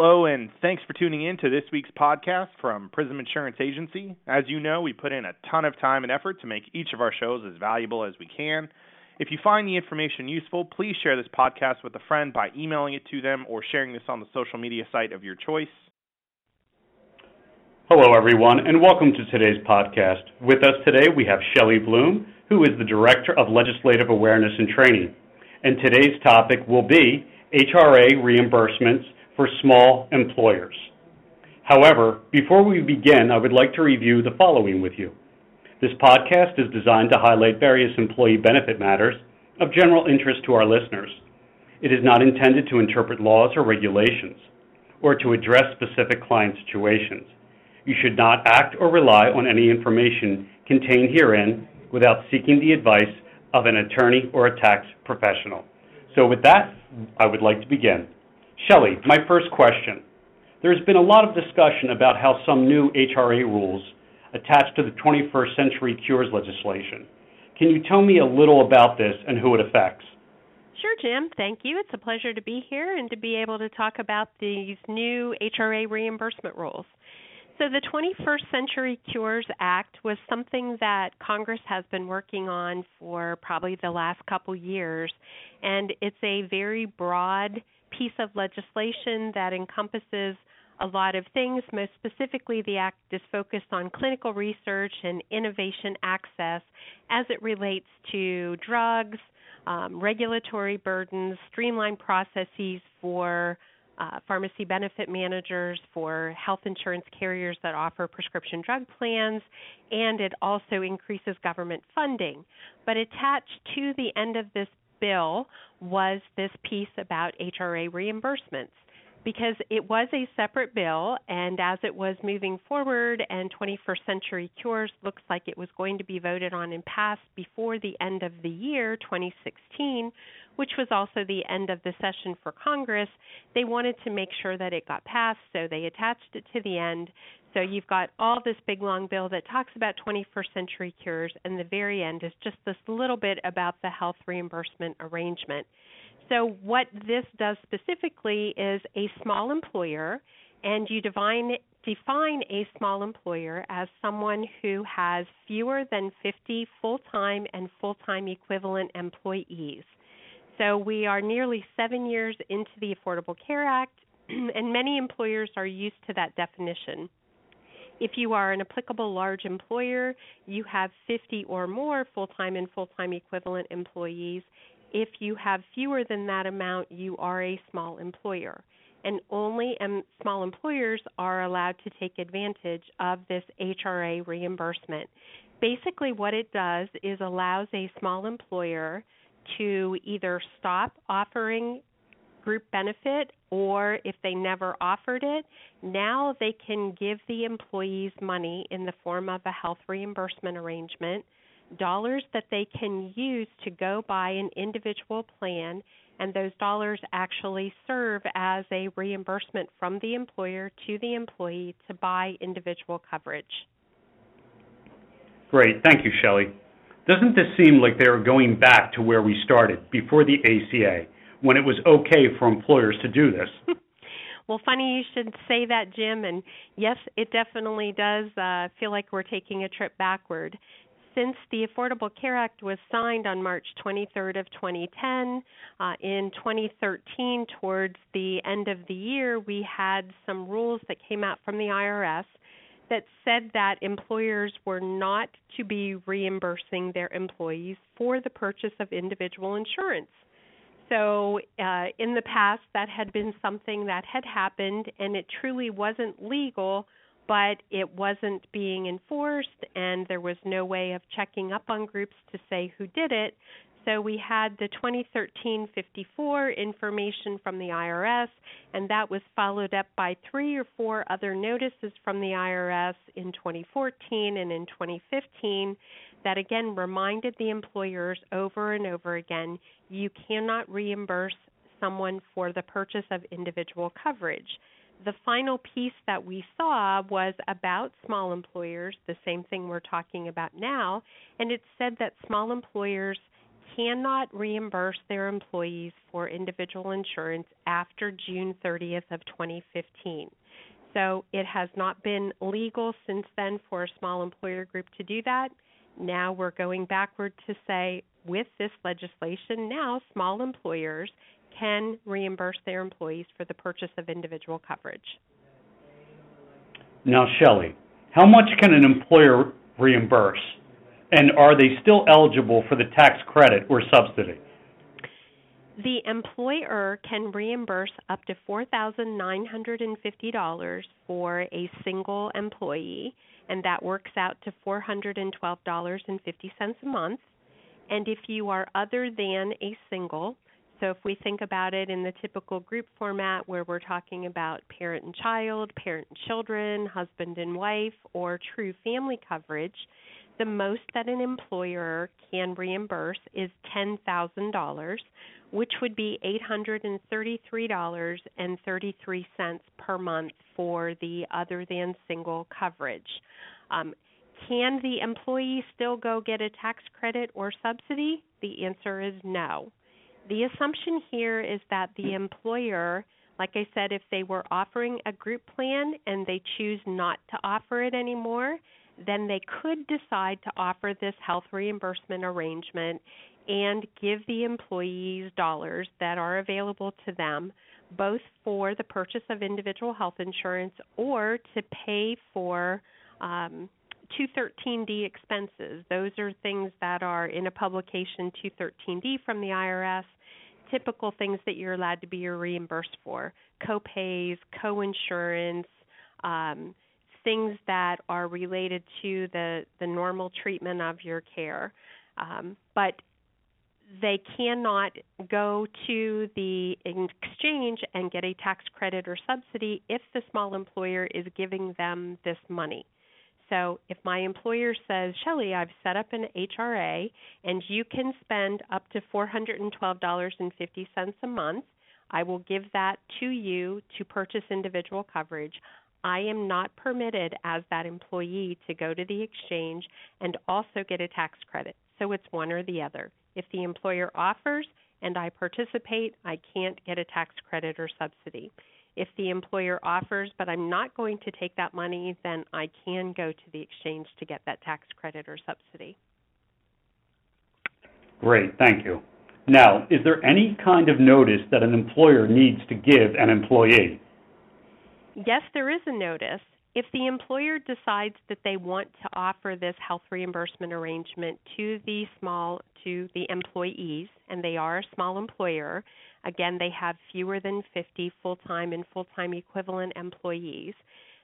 Hello, and thanks for tuning in to this week's podcast from Prism Insurance Agency. As you know, we put in a ton of time and effort to make each of our shows as valuable as we can. If you find the information useful, please share this podcast with a friend by emailing it to them or sharing this on the social media site of your choice. Hello, everyone, and welcome to today's podcast. With us today, we have Shelley Bloom, who is the Director of Legislative Awareness and Training. And today's topic will be HRA reimbursements for small employers. However, before we begin, I would like to review the following with you. This podcast is designed to highlight various employee benefit matters of general interest to our listeners. It is not intended to interpret laws or regulations or to address specific client situations. You should not act or rely on any information contained herein without seeking the advice of an attorney or a tax professional. So, with that, I would like to begin. Shelley, my first question. There's been a lot of discussion about how some new HRA rules attached to the 21st Century Cures legislation. Can you tell me a little about this and who it affects? Sure, Jim. Thank you. It's a pleasure to be here and to be able to talk about these new HRA reimbursement rules. So, the 21st Century Cures Act was something that Congress has been working on for probably the last couple years, and it's a very broad piece of legislation that encompasses a lot of things. Most specifically, the Act is focused on clinical research and innovation access as it relates to drugs, um, regulatory burdens, streamlined processes for uh, pharmacy benefit managers, for health insurance carriers that offer prescription drug plans, and it also increases government funding. But attached to the end of this bill was this piece about HRA reimbursements because it was a separate bill, and as it was moving forward, and 21st Century Cures looks like it was going to be voted on and passed before the end of the year 2016, which was also the end of the session for Congress, they wanted to make sure that it got passed, so they attached it to the end. So you've got all this big long bill that talks about 21st century cures, and the very end is just this little bit about the health reimbursement arrangement. So, what this does specifically is a small employer, and you define, define a small employer as someone who has fewer than 50 full time and full time equivalent employees. So, we are nearly seven years into the Affordable Care Act, and many employers are used to that definition. If you are an applicable large employer, you have 50 or more full time and full time equivalent employees, if you have fewer than that amount, you are a small employer. And only um, small employers are allowed to take advantage of this HRA reimbursement. Basically, what it does is allows a small employer to either stop offering group benefit or if they never offered it, now they can give the employees money in the form of a health reimbursement arrangement dollars that they can use to go buy an individual plan, and those dollars actually serve as a reimbursement from the employer to the employee to buy individual coverage. Great. Thank you, Shelley. Doesn't this seem like they are going back to where we started before the ACA, when it was okay for employers to do this? Well, funny you should say that, Jim. And yes, it definitely does uh, feel like we're taking a trip backward since the Affordable Care Act was signed on March 23rd of 2010, uh, in 2013, towards the end of the year, we had some rules that came out from the IRS that said that employers were not to be reimbursing their employees for the purchase of individual insurance. So, uh, in the past, that had been something that had happened, and it truly wasn't legal but it wasn't being enforced and there was no way of checking up on groups to say who did it. So we had the 2013 54 information from the IRS, and that was followed up by three or four other notices from the IRS in 2014 and in 2015 that again reminded the employers over and over again you cannot reimburse someone for the purchase of individual coverage the final piece that we saw was about small employers, the same thing we're talking about now, and it said that small employers cannot reimburse their employees for individual insurance after June 30th of 2015. So it has not been legal since then for a small employer group to do that. Now we're going backward to say with this legislation, now small employers can reimburse their employees for the purchase of individual coverage. Now, Shelley, how much can an employer reimburse? And are they still eligible for the tax credit or subsidy? The employer can reimburse up to $4,950 for a single employee, and that works out to $412.50 a month. And if you are other than a single, so if we think about it in the typical group format where we're talking about parent and child, parent and children, husband and wife, or true family coverage, the most that an employer can reimburse is $10,000, which would be $833.33 per month for the other than single coverage. Um, can the employee still go get a tax credit or subsidy? The answer is no. The assumption here is that the employer, like I said, if they were offering a group plan and they choose not to offer it anymore, then they could decide to offer this health reimbursement arrangement and give the employees dollars that are available to them both for the purchase of individual health insurance or to pay for um, 213D expenses. Those are things that are in a publication 213D from the IRS, typical things that you're allowed to be reimbursed for co-pays, co-insurance, um, things that are related to the, the normal treatment of your care. Um, but they cannot go to the exchange and get a tax credit or subsidy if the small employer is giving them this money. So if my employer says, Shelley, I've set up an HRA and you can spend up to $412.50 a month, I will give that to you to purchase individual coverage. I am not permitted as that employee to go to the exchange and also get a tax credit. So it's one or the other. If the employer offers and I participate, I can't get a tax credit or subsidy. If the employer offers, but I'm not going to take that money, then I can go to the exchange to get that tax credit or subsidy. Great, thank you. Now, is there any kind of notice that an employer needs to give an employee? Yes, there is a notice. If the employer decides that they want to offer this health reimbursement arrangement to the small to the employees and they are a small employer, again they have fewer than 50 full-time and full-time equivalent employees,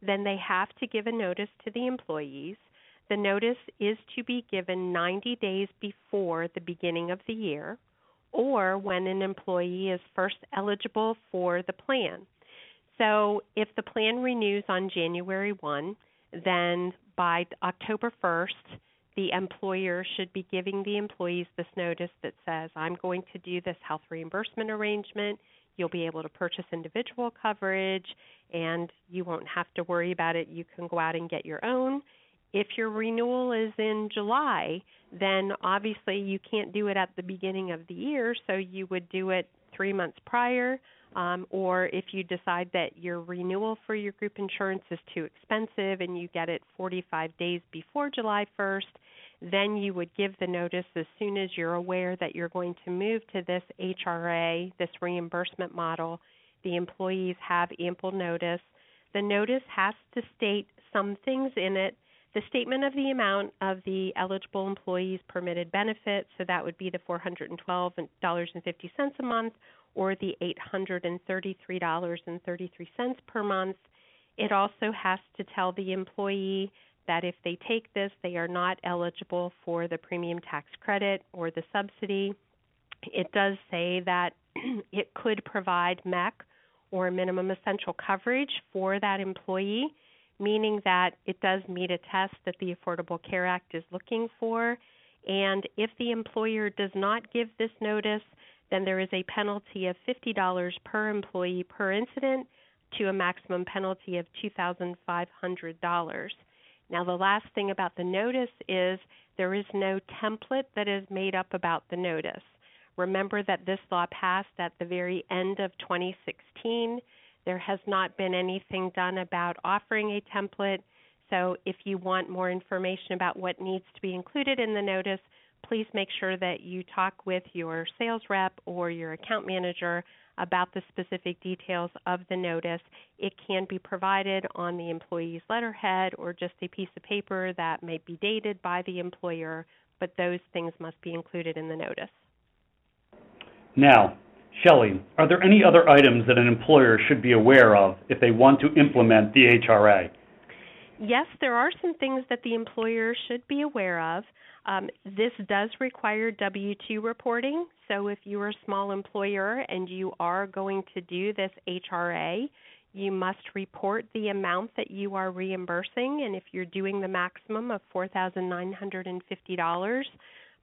then they have to give a notice to the employees. The notice is to be given 90 days before the beginning of the year or when an employee is first eligible for the plan. So if the plan renews on January 1, then by October 1st, the employer should be giving the employees this notice that says, I'm going to do this health reimbursement arrangement. You'll be able to purchase individual coverage and you won't have to worry about it. You can go out and get your own. If your renewal is in July, then obviously you can't do it at the beginning of the year, so you would do it three months prior. Um, or if you decide that your renewal for your group insurance is too expensive and you get it 45 days before July 1st, then you would give the notice as soon as you're aware that you're going to move to this HRA, this reimbursement model. The employees have ample notice. The notice has to state some things in it. The statement of the amount of the eligible employee's permitted benefit, so that would be the $412.50 a month or the $833.33 per month. It also has to tell the employee that if they take this, they are not eligible for the premium tax credit or the subsidy. It does say that it could provide MEC or minimum essential coverage for that employee, meaning that it does meet a test that the Affordable Care Act is looking for. And if the employer does not give this notice, then there is a penalty of $50 per employee per incident to a maximum penalty of $2,500. Now, the last thing about the notice is There is no template that is made up about the notice. Remember that this law passed at the very end of 2016. There has not been anything done about offering a template. So if you want more information about what needs to be included in the notice, please make sure that you talk with your sales rep or your account manager about the specific details of the notice. It can be provided on the employee's letterhead or just a piece of paper that may be dated by the employer, but those things must be included in the notice. Now, Shelley, are there any other items that an employer should be aware of if they want to implement the HRA? Yes, there are some things that the employer should be aware of. Um, this does require W 2 reporting. So, if you're a small employer and you are going to do this HRA, you must report the amount that you are reimbursing. And if you're doing the maximum of $4,950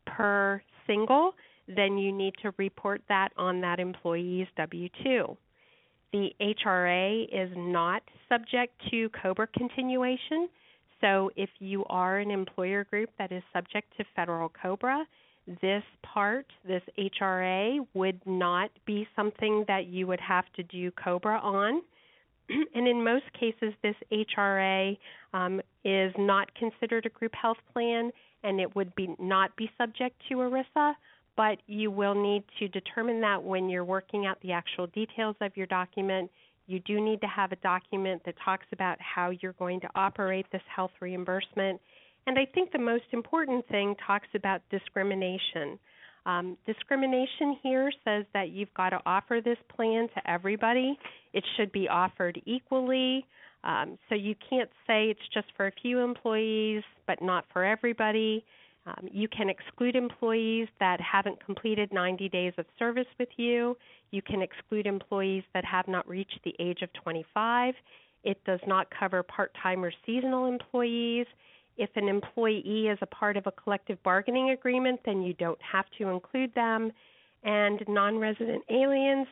per single, then you need to report that on that employee's W 2. The HRA is not subject to COBRA continuation. So if you are an employer group that is subject to federal COBRA, this part, this HRA, would not be something that you would have to do COBRA on. and in most cases, this HRA um, is not considered a group health plan and it would be not be subject to ERISA, but you will need to determine that when you're working out the actual details of your document. You do need to have a document that talks about how you're going to operate this health reimbursement. And I think the most important thing talks about discrimination. Um, discrimination here says that you've got to offer this plan to everybody. It should be offered equally. Um, so you can't say it's just for a few employees, but not for everybody. Um, you can exclude employees that haven't completed 90 days of service with you. You can exclude employees that have not reached the age of 25. It does not cover part time or seasonal employees. If an employee is a part of a collective bargaining agreement, then you don't have to include them. And non resident aliens,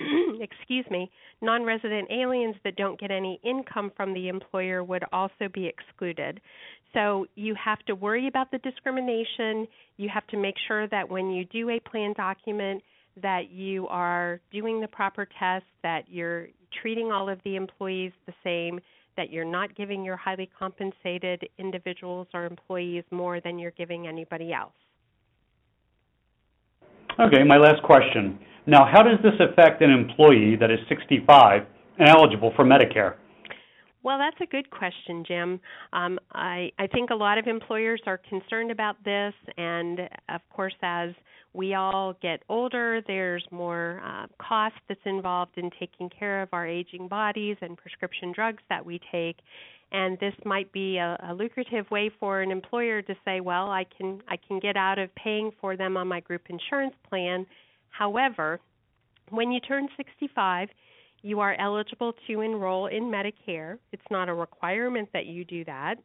excuse me, non resident aliens that don't get any income from the employer would also be excluded. So you have to worry about the discrimination. You have to make sure that when you do a plan document that you are doing the proper tests, that you're treating all of the employees the same, that you're not giving your highly compensated individuals or employees more than you're giving anybody else. Okay, my last question. Now, how does this affect an employee that is 65 and eligible for Medicare? Well, that's a good question, Jim. Um, I, I think a lot of employers are concerned about this, and of course, as we all get older, there's more uh, cost that's involved in taking care of our aging bodies and prescription drugs that we take. And this might be a, a lucrative way for an employer to say, well, I can I can get out of paying for them on my group insurance plan. However, when you turn 65, you are eligible to enroll in Medicare. It's not a requirement that you do that.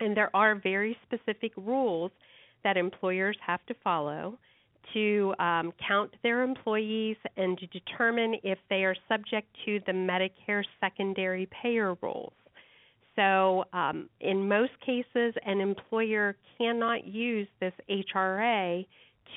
And there are very specific rules that employers have to follow to um, count their employees and to determine if they are subject to the Medicare secondary payer rules. So, um, in most cases, an employer cannot use this HRA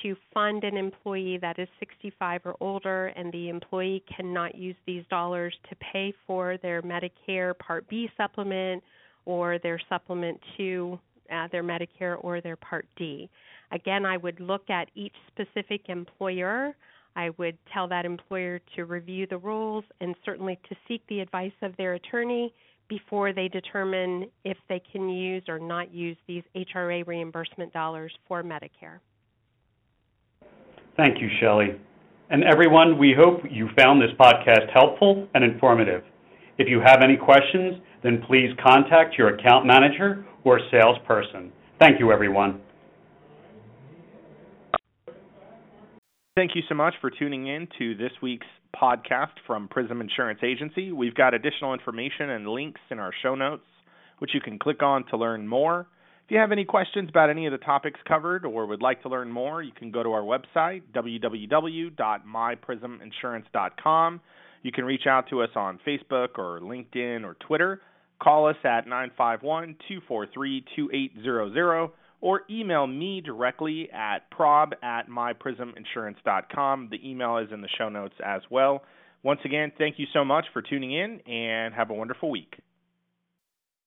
to fund an employee that is 65 or older, and the employee cannot use these dollars to pay for their Medicare Part B supplement or their supplement to uh, their Medicare or their Part D. Again, I would look at each specific employer. I would tell that employer to review the rules and certainly to seek the advice of their attorney before they determine if they can use or not use these HRA reimbursement dollars for Medicare. Thank you, Shelley. And everyone, we hope you found this podcast helpful and informative. If you have any questions, then please contact your account manager or salesperson. Thank you, everyone. Thank you so much for tuning in to this week's podcast from Prism Insurance Agency. We've got additional information and links in our show notes, which you can click on to learn more. If you have any questions about any of the topics covered or would like to learn more, you can go to our website, www.myprisminsurance.com. You can reach out to us on Facebook or LinkedIn or Twitter. Call us at 951 243 2800 or email me directly at prob at myprisminsurance.com. The email is in the show notes as well. Once again, thank you so much for tuning in and have a wonderful week.